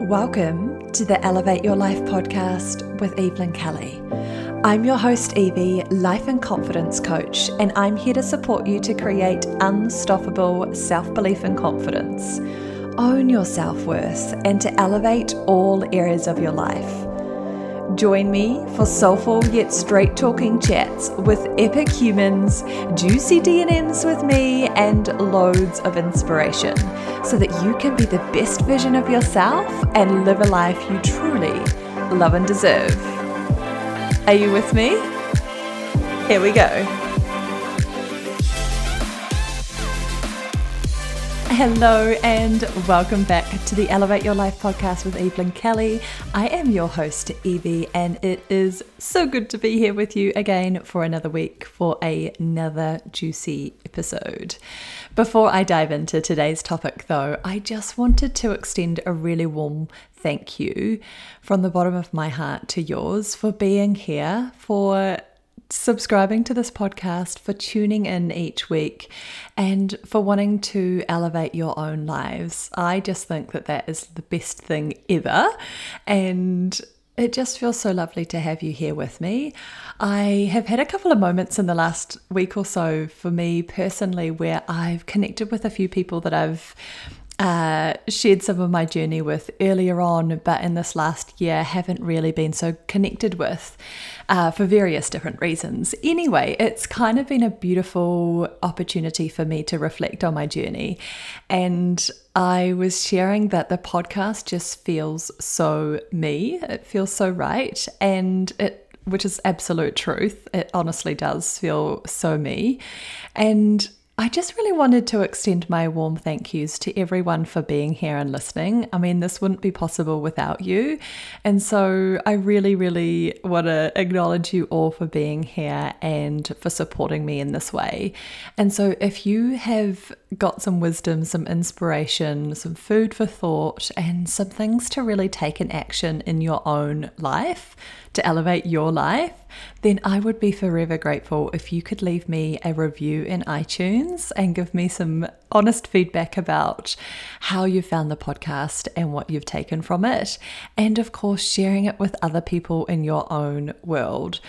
Welcome to the Elevate Your Life podcast with Evelyn Kelly. I'm your host, Evie, life and confidence coach, and I'm here to support you to create unstoppable self belief and confidence, own your self worth, and to elevate all areas of your life. Join me for soulful yet straight talking chats with epic humans, juicy D&Ms with me, and loads of inspiration so that you can be the best version of yourself and live a life you truly love and deserve. Are you with me? Here we go. Hello, and welcome back to the Elevate Your Life podcast with Evelyn Kelly. I am your host, Evie, and it is so good to be here with you again for another week for another juicy episode. Before I dive into today's topic, though, I just wanted to extend a really warm thank you from the bottom of my heart to yours for being here, for subscribing to this podcast, for tuning in each week, and for wanting to elevate your own lives. I just think that that is the best thing ever. And it just feels so lovely to have you here with me. I have had a couple of moments in the last week or so for me personally where I've connected with a few people that I've uh, shared some of my journey with earlier on, but in this last year haven't really been so connected with uh, for various different reasons. Anyway, it's kind of been a beautiful opportunity for me to reflect on my journey. And I was sharing that the podcast just feels so me, it feels so right. And it which is absolute truth. It honestly does feel so me. And I just really wanted to extend my warm thank yous to everyone for being here and listening. I mean, this wouldn't be possible without you. And so I really, really want to acknowledge you all for being here and for supporting me in this way. And so if you have got some wisdom, some inspiration, some food for thought, and some things to really take an action in your own life, to elevate your life, then I would be forever grateful if you could leave me a review in iTunes and give me some honest feedback about how you found the podcast and what you've taken from it. And of course, sharing it with other people in your own world.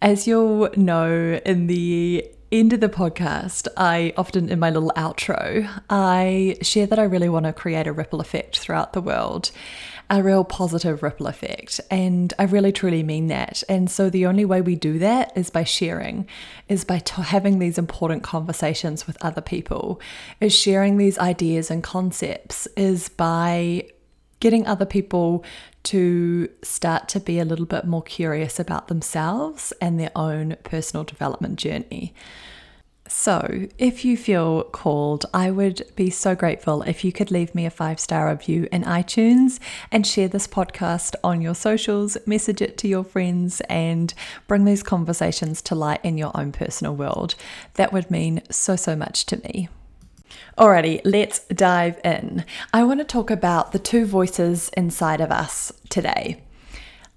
As you'll know in the end of the podcast, I often in my little outro, I share that I really want to create a ripple effect throughout the world a real positive ripple effect. And I really truly mean that. And so the only way we do that is by sharing, is by t- having these important conversations with other people, is sharing these ideas and concepts, is by getting other people to start to be a little bit more curious about themselves and their own personal development journey. So, if you feel called, I would be so grateful if you could leave me a five star review in iTunes and share this podcast on your socials, message it to your friends, and bring these conversations to light in your own personal world. That would mean so, so much to me. Alrighty, let's dive in. I want to talk about the two voices inside of us today.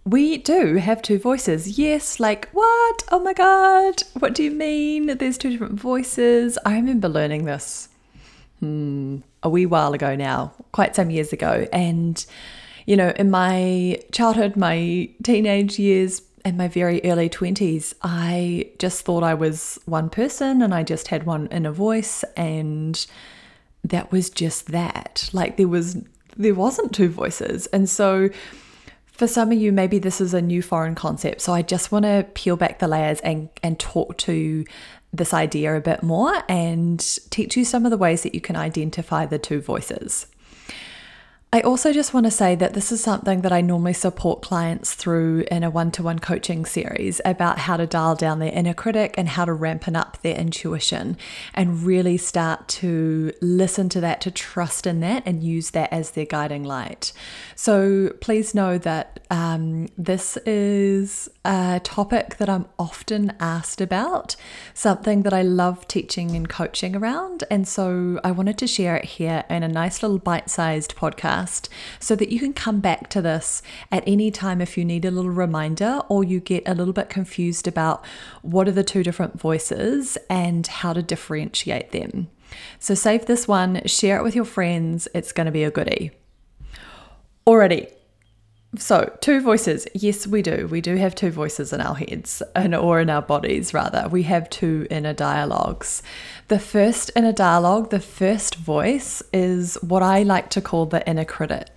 We do have two voices. Yes, like what? Oh my god. What do you mean? There's two different voices. I remember learning this hmm, a wee while ago now, quite some years ago. And, you know, in my childhood, my teenage years, and my very early 20s, I just thought I was one person and I just had one inner voice. And that was just that. Like there was, there wasn't two voices. And so, for some of you, maybe this is a new foreign concept. So I just want to peel back the layers and, and talk to this idea a bit more and teach you some of the ways that you can identify the two voices. I also just want to say that this is something that I normally support clients through in a one to one coaching series about how to dial down their inner critic and how to rampen up their intuition and really start to listen to that, to trust in that, and use that as their guiding light. So please know that um, this is a topic that I'm often asked about, something that I love teaching and coaching around. And so I wanted to share it here in a nice little bite sized podcast podcast so that you can come back to this at any time if you need a little reminder or you get a little bit confused about what are the two different voices and how to differentiate them. So save this one, share it with your friends, it's going to be a goodie. Alrighty. So, two voices. Yes, we do. We do have two voices in our heads, and or in our bodies, rather. We have two inner dialogues. The first inner dialogue, the first voice, is what I like to call the inner critic.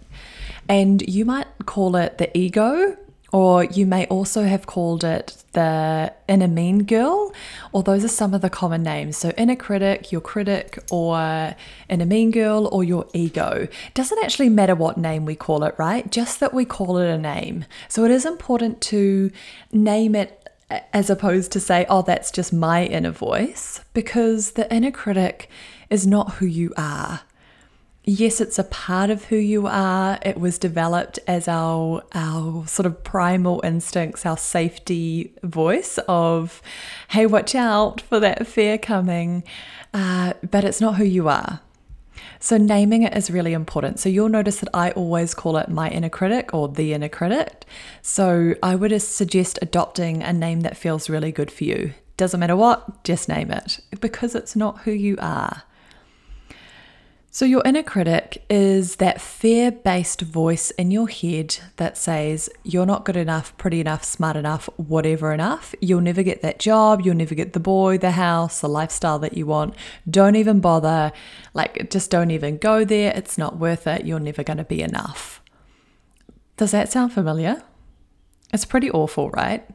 And you might call it the ego, or you may also have called it the inner mean girl, or those are some of the common names. So, inner critic, your critic, or inner mean girl, or your ego. Doesn't actually matter what name we call it, right? Just that we call it a name. So, it is important to name it as opposed to say, oh, that's just my inner voice, because the inner critic is not who you are yes, it's a part of who you are. It was developed as our our sort of primal instincts, our safety voice of, "Hey, watch out for that fear coming," uh, but it's not who you are. So naming it is really important. So you'll notice that I always call it my inner critic or the inner critic. So I would suggest adopting a name that feels really good for you. Doesn't matter what, just name it because it's not who you are. So, your inner critic is that fear based voice in your head that says, You're not good enough, pretty enough, smart enough, whatever enough. You'll never get that job. You'll never get the boy, the house, the lifestyle that you want. Don't even bother. Like, just don't even go there. It's not worth it. You're never going to be enough. Does that sound familiar? It's pretty awful, right?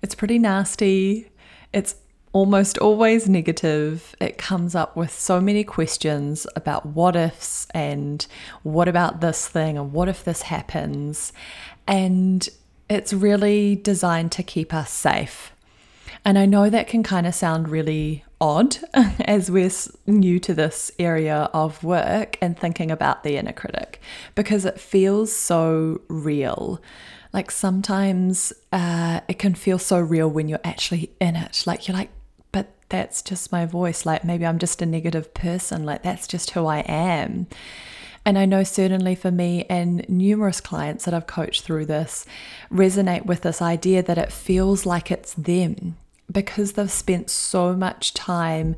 It's pretty nasty. It's almost always negative. It comes up with so many questions about what ifs and what about this thing and what if this happens. And it's really designed to keep us safe. And I know that can kind of sound really odd as we're new to this area of work and thinking about the inner critic because it feels so real. Like sometimes uh, it can feel so real when you're actually in it. Like you're like, that's just my voice. Like maybe I'm just a negative person. Like that's just who I am. And I know certainly for me and numerous clients that I've coached through this resonate with this idea that it feels like it's them because they've spent so much time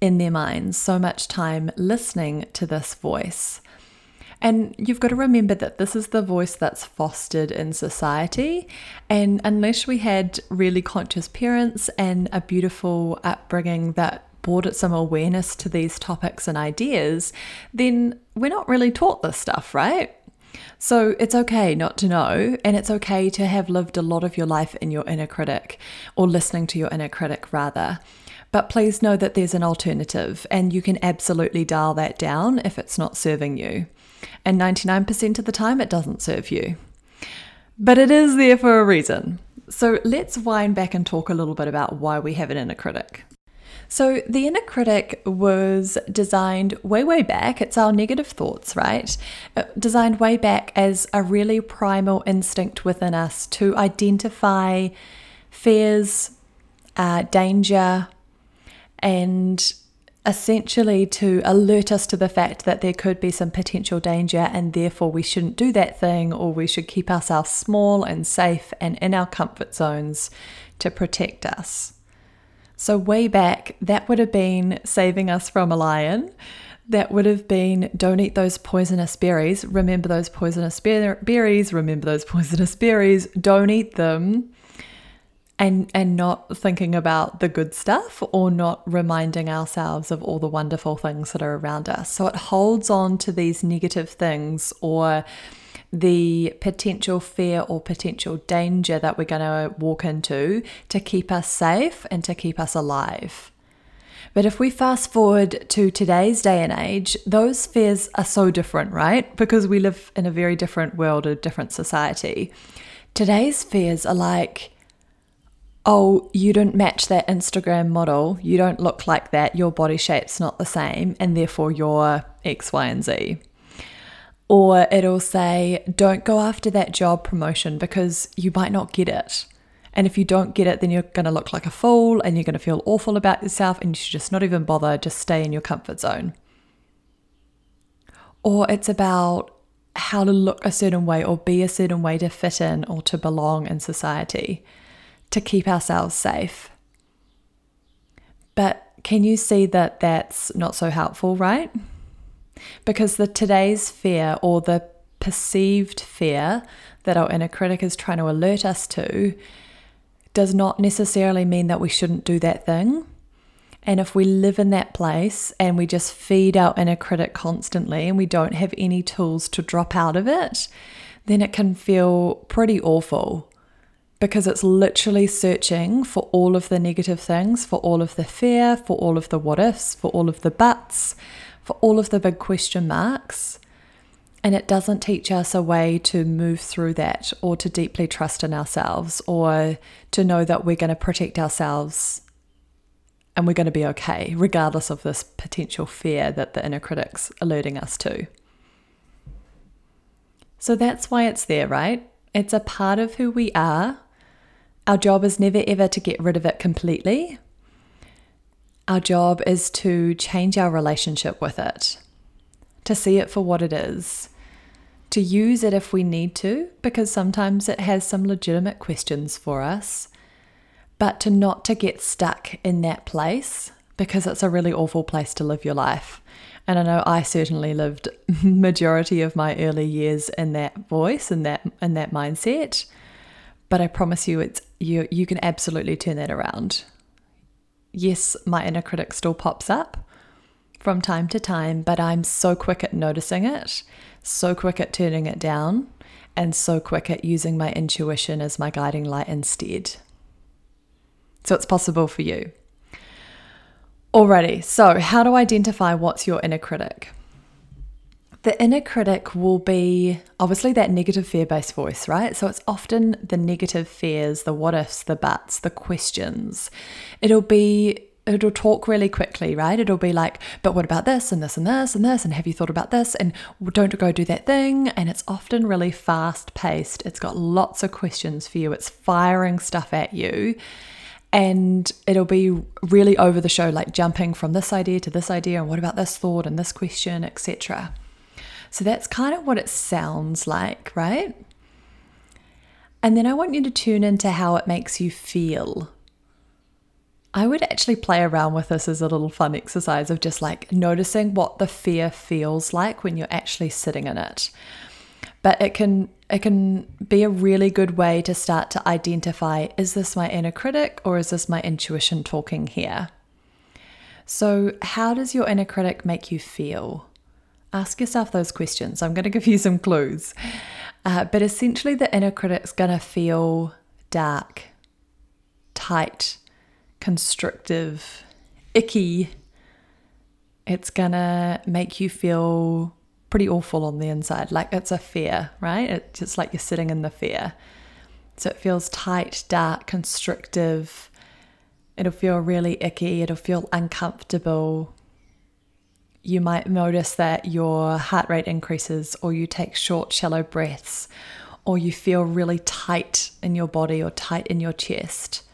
in their minds, so much time listening to this voice. And you've got to remember that this is the voice that's fostered in society. And unless we had really conscious parents and a beautiful upbringing that brought some awareness to these topics and ideas, then we're not really taught this stuff, right? So it's okay not to know, and it's okay to have lived a lot of your life in your inner critic or listening to your inner critic rather. But please know that there's an alternative, and you can absolutely dial that down if it's not serving you and 99% of the time it doesn't serve you. But it is there for a reason. So let's wind back and talk a little bit about why we have an inner critic. So, the inner critic was designed way, way back. It's our negative thoughts, right? Uh, designed way back as a really primal instinct within us to identify fears, uh, danger, and essentially to alert us to the fact that there could be some potential danger and therefore we shouldn't do that thing or we should keep ourselves small and safe and in our comfort zones to protect us. So, way back, that would have been saving us from a lion. That would have been don't eat those poisonous berries. Remember those poisonous ber- berries. Remember those poisonous berries. Don't eat them and and not thinking about the good stuff or not reminding ourselves of all the wonderful things that are around us so it holds on to these negative things or the potential fear or potential danger that we're going to walk into to keep us safe and to keep us alive but if we fast forward to today's day and age, those fears are so different, right? Because we live in a very different world, a different society. Today's fears are like, oh, you don't match that Instagram model, you don't look like that, your body shape's not the same, and therefore you're X, Y, and Z. Or it'll say, don't go after that job promotion because you might not get it. And if you don't get it, then you're going to look like a fool and you're going to feel awful about yourself and you should just not even bother, just stay in your comfort zone. Or it's about how to look a certain way or be a certain way to fit in or to belong in society to keep ourselves safe. But can you see that that's not so helpful, right? Because the today's fear or the perceived fear that our inner critic is trying to alert us to does not necessarily mean that we shouldn't do that thing. And if we live in that place and we just feed our inner critic constantly and we don't have any tools to drop out of it, then it can feel pretty awful because it's literally searching for all of the negative things, for all of the fear, for all of the what ifs, for all of the buts, for all of the big question marks. And it doesn't teach us a way to move through that or to deeply trust in ourselves or to know that we're going to protect ourselves and we're going to be okay, regardless of this potential fear that the inner critic's alerting us to. So that's why it's there, right? It's a part of who we are. Our job is never ever to get rid of it completely. Our job is to change our relationship with it, to see it for what it is, to use it if we need to, because sometimes it has some legitimate questions for us, but to not to get stuck in that place because it's a really awful place to live your life. And I know I certainly lived majority of my early years in that voice and that in that mindset. But I promise you it's you you can absolutely turn that around. Yes, my inner critic still pops up from time to time, but I'm so quick at noticing it, so quick at turning it down, and so quick at using my intuition as my guiding light instead. So it's possible for you. Alrighty, so how to identify what's your inner critic? The inner critic will be obviously that negative fear based voice, right? So it's often the negative fears, the what ifs, the buts, the questions. It'll be it'll talk really quickly, right? It'll be like, but what about this and this and this and this? And have you thought about this? And don't go do that thing. And it's often really fast paced. It's got lots of questions for you. It's firing stuff at you and it'll be really over the show like jumping from this idea to this idea and what about this thought and this question etc so that's kind of what it sounds like right and then i want you to tune into how it makes you feel i would actually play around with this as a little fun exercise of just like noticing what the fear feels like when you're actually sitting in it but it can it can be a really good way to start to identify is this my inner critic or is this my intuition talking here? So, how does your inner critic make you feel? Ask yourself those questions. I'm going to give you some clues. Uh, but essentially, the inner critic's going to feel dark, tight, constrictive, icky. It's going to make you feel pretty awful on the inside. Like it's a fear, right? It's just like you're sitting in the fear. So it feels tight, dark, constrictive. It'll feel really icky. It'll feel uncomfortable. You might notice that your heart rate increases, or you take short, shallow breaths, or you feel really tight in your body or tight in your chest.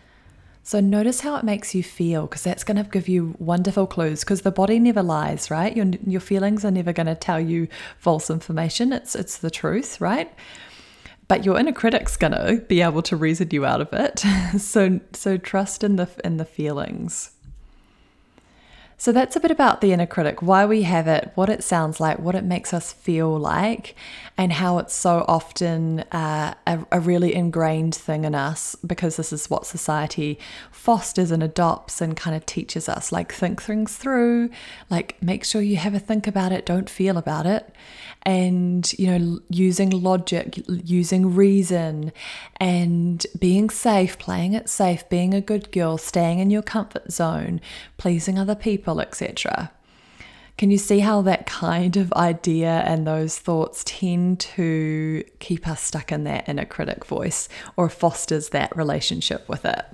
So notice how it makes you feel because that's going to give you wonderful clues because the body never lies, right? Your your feelings are never going to tell you false information. It's it's the truth, right? But your inner critic's going to be able to reason you out of it. so so trust in the in the feelings. So that's a bit about the inner critic, why we have it, what it sounds like, what it makes us feel like, and how it's so often uh, a, a, really ingrained thing in us because this is what society fosters and adopts and kind of teaches us. Like, think things through, like, make sure you have a think about it, don't feel about it and you know using logic using reason and being safe playing it safe being a good girl staying in your comfort zone pleasing other people etc can you see how that kind of idea and those thoughts tend to keep us stuck in that inner critic voice or fosters that relationship with it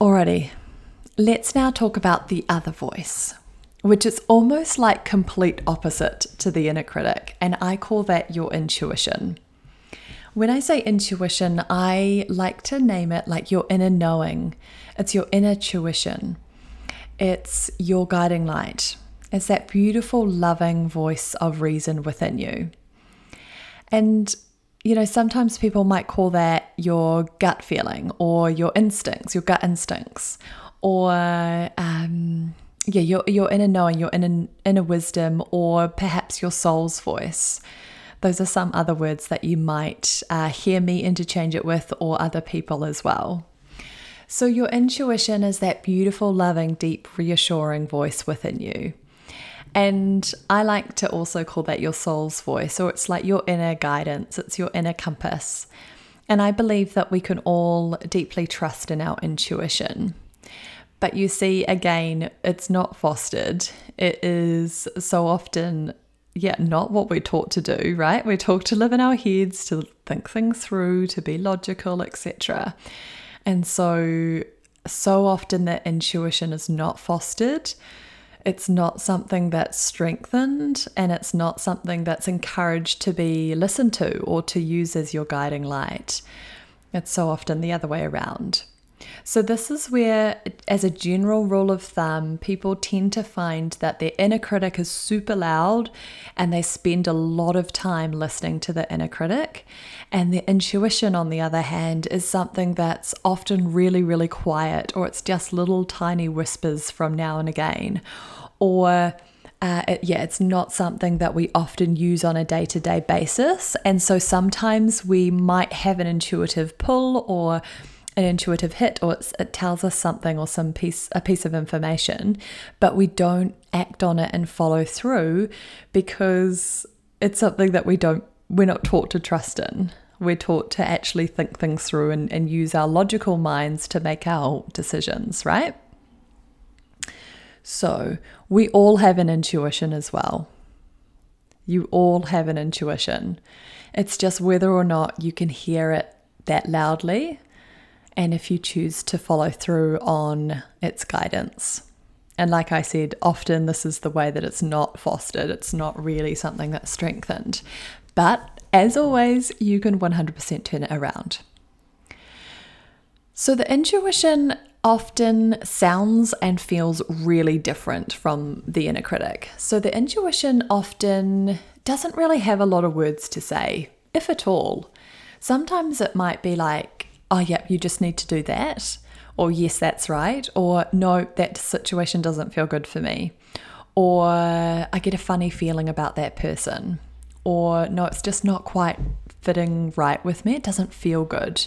alrighty let's now talk about the other voice which is almost like complete opposite to the inner critic. And I call that your intuition. When I say intuition, I like to name it like your inner knowing. It's your inner tuition. It's your guiding light. It's that beautiful, loving voice of reason within you. And, you know, sometimes people might call that your gut feeling or your instincts, your gut instincts, or, um, yeah, your your inner knowing, your inner inner wisdom, or perhaps your soul's voice. Those are some other words that you might uh, hear me interchange it with, or other people as well. So, your intuition is that beautiful, loving, deep, reassuring voice within you. And I like to also call that your soul's voice, or it's like your inner guidance, it's your inner compass. And I believe that we can all deeply trust in our intuition. But you see, again, it's not fostered. It is so often, yeah, not what we're taught to do, right? We're taught to live in our heads, to think things through, to be logical, etc. And so, so often that intuition is not fostered. It's not something that's strengthened and it's not something that's encouraged to be listened to or to use as your guiding light. It's so often the other way around. So, this is where, as a general rule of thumb, people tend to find that their inner critic is super loud and they spend a lot of time listening to the inner critic. And their intuition, on the other hand, is something that's often really, really quiet, or it's just little tiny whispers from now and again. Or uh, it, yeah, it's not something that we often use on a day to day basis. And so sometimes we might have an intuitive pull or an intuitive hit or it tells us something or some piece a piece of information but we don't act on it and follow through because it's something that we don't we're not taught to trust in. We're taught to actually think things through and, and use our logical minds to make our decisions right? So we all have an intuition as well. You all have an intuition. It's just whether or not you can hear it that loudly and if you choose to follow through on its guidance. And like I said, often this is the way that it's not fostered, it's not really something that's strengthened. But as always, you can 100% turn it around. So the intuition often sounds and feels really different from the inner critic. So the intuition often doesn't really have a lot of words to say, if at all. Sometimes it might be like, oh, yep, you just need to do that. Or, yes, that's right. Or, no, that situation doesn't feel good for me. Or, I get a funny feeling about that person. Or, no, it's just not quite fitting right with me. It doesn't feel good.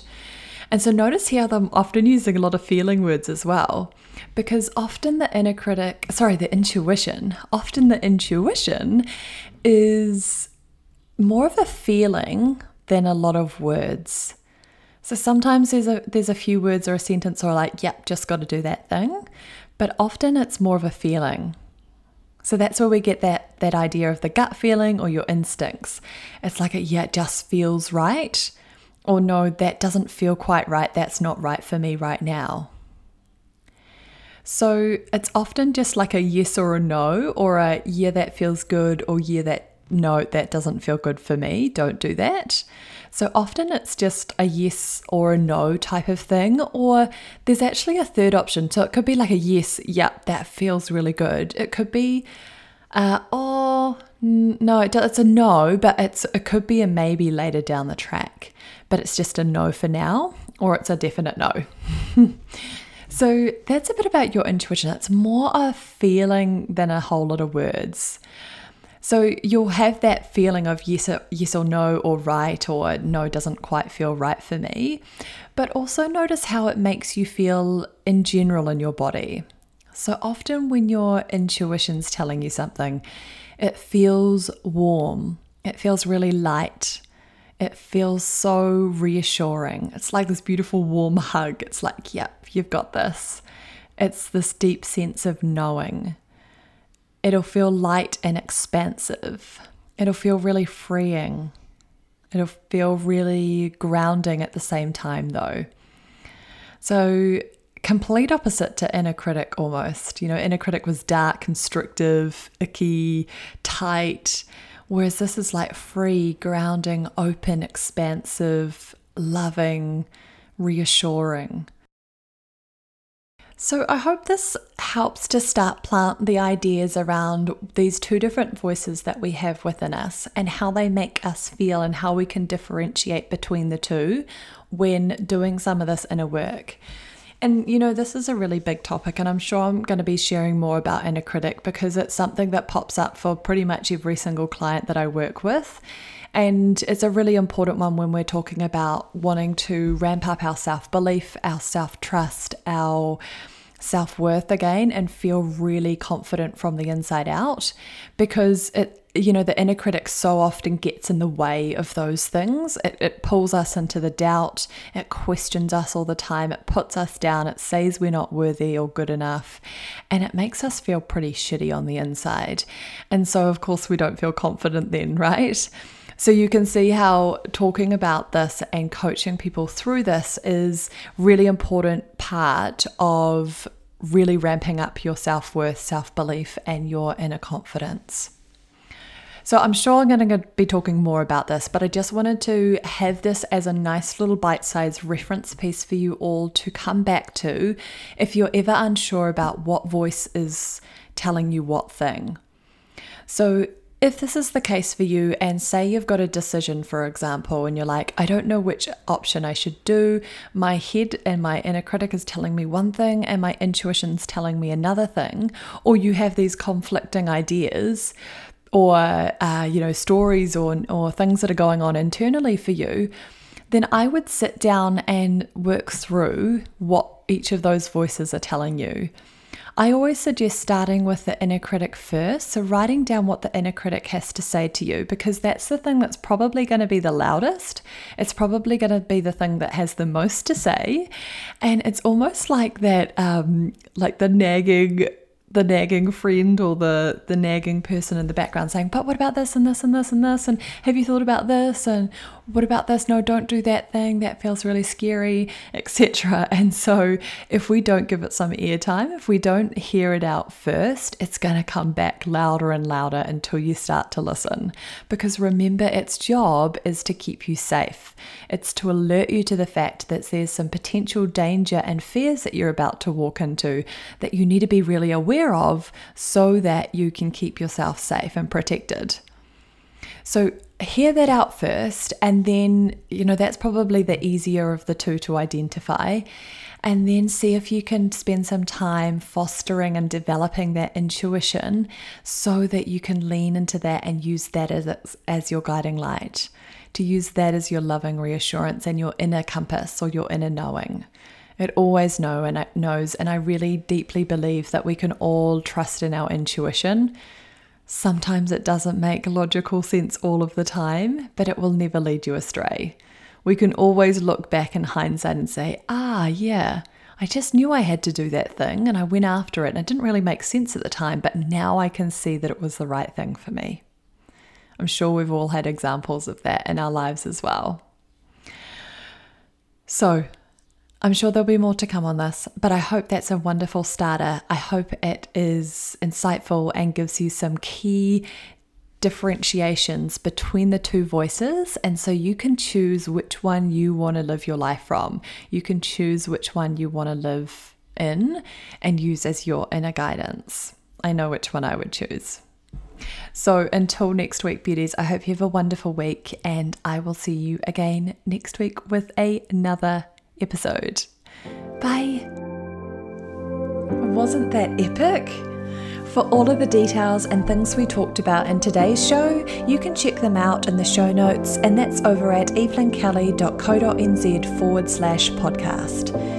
And so notice here I'm often using a lot of feeling words as well, because often the inner critic, sorry, the intuition, often the intuition is more of a feeling than a lot of words. So sometimes there's a there's a few words or a sentence or like, yep, just got to do that thing. But often it's more of a feeling. So that's where we get that that idea of the gut feeling or your instincts. It's like a yeah, it just feels right. Or no, that doesn't feel quite right. That's not right for me right now. So it's often just like a yes or a no, or a yeah, that feels good, or yeah, that no, that doesn't feel good for me. Don't do that. So often it's just a yes or a no type of thing, or there's actually a third option. So it could be like a yes, yep, that feels really good. It could be, uh, oh, no, it's a no, but it's it could be a maybe later down the track, but it's just a no for now, or it's a definite no. so that's a bit about your intuition. It's more a feeling than a whole lot of words. So you'll have that feeling of yes or, yes or no or right or no doesn't quite feel right for me. But also notice how it makes you feel in general in your body. So often when your intuition's telling you something, it feels warm. It feels really light. It feels so reassuring. It's like this beautiful warm hug. It's like, yep, you've got this. It's this deep sense of knowing It'll feel light and expansive. It'll feel really freeing. It'll feel really grounding at the same time, though. So, complete opposite to inner critic almost. You know, inner critic was dark, constrictive, icky, tight, whereas this is like free, grounding, open, expansive, loving, reassuring. So, I hope this helps to start plant the ideas around these two different voices that we have within us and how they make us feel and how we can differentiate between the two when doing some of this inner work. And you know, this is a really big topic, and I'm sure I'm going to be sharing more about inner critic because it's something that pops up for pretty much every single client that I work with. And it's a really important one when we're talking about wanting to ramp up our self belief, our self trust, our self worth again, and feel really confident from the inside out because it you know, the inner critic so often gets in the way of those things. It, it pulls us into the doubt, it questions us all the time, it puts us down, it says we're not worthy or good enough, and it makes us feel pretty shitty on the inside. And so, of course, we don't feel confident then, right? So you can see how talking about this and coaching people through this is really important part of really ramping up your self-worth, self-belief and your inner confidence. So I'm sure I'm going to be talking more about this, but I just wanted to have this as a nice little bite sized reference piece for you all to come back to if you're ever unsure about what voice is telling you what thing. So if this is the case for you, and say you've got a decision, for example, and you're like, I don't know which option I should do, my head and my inner critic is telling me one thing, and my intuition's telling me another thing, or you have these conflicting ideas, or uh, you know stories or or things that are going on internally for you, then I would sit down and work through what each of those voices are telling you. I always suggest starting with the inner critic first, so writing down what the inner critic has to say to you, because that's the thing that's probably going to be the loudest. It's probably going to be the thing that has the most to say, and it's almost like that, um, like the nagging the nagging friend or the the nagging person in the background saying, "But what about this and this and this and this? And have you thought about this? And what about this? No, don't do that thing. That feels really scary, etc." And so, if we don't give it some airtime, if we don't hear it out first, it's going to come back louder and louder until you start to listen. Because remember, its job is to keep you safe. It's to alert you to the fact that there's some potential danger and fears that you're about to walk into that you need to be really aware of so that you can keep yourself safe and protected. So, hear that out first, and then, you know, that's probably the easier of the two to identify. And then see if you can spend some time fostering and developing that intuition so that you can lean into that and use that as, as your guiding light, to use that as your loving reassurance and your inner compass or your inner knowing. It always know and it knows, and I really deeply believe that we can all trust in our intuition Sometimes it doesn't make logical sense all of the time, but it will never lead you astray. We can always look back in hindsight and say, ah, yeah, I just knew I had to do that thing and I went after it and it didn't really make sense at the time, but now I can see that it was the right thing for me. I'm sure we've all had examples of that in our lives as well. So, I'm sure there'll be more to come on this, but I hope that's a wonderful starter. I hope it is insightful and gives you some key differentiations between the two voices. And so you can choose which one you want to live your life from. You can choose which one you want to live in and use as your inner guidance. I know which one I would choose. So until next week, beauties, I hope you have a wonderful week and I will see you again next week with another episode. Bye. Wasn't that epic? For all of the details and things we talked about in today's show, you can check them out in the show notes, and that's over at evelynkelly.co.nz forward slash podcast.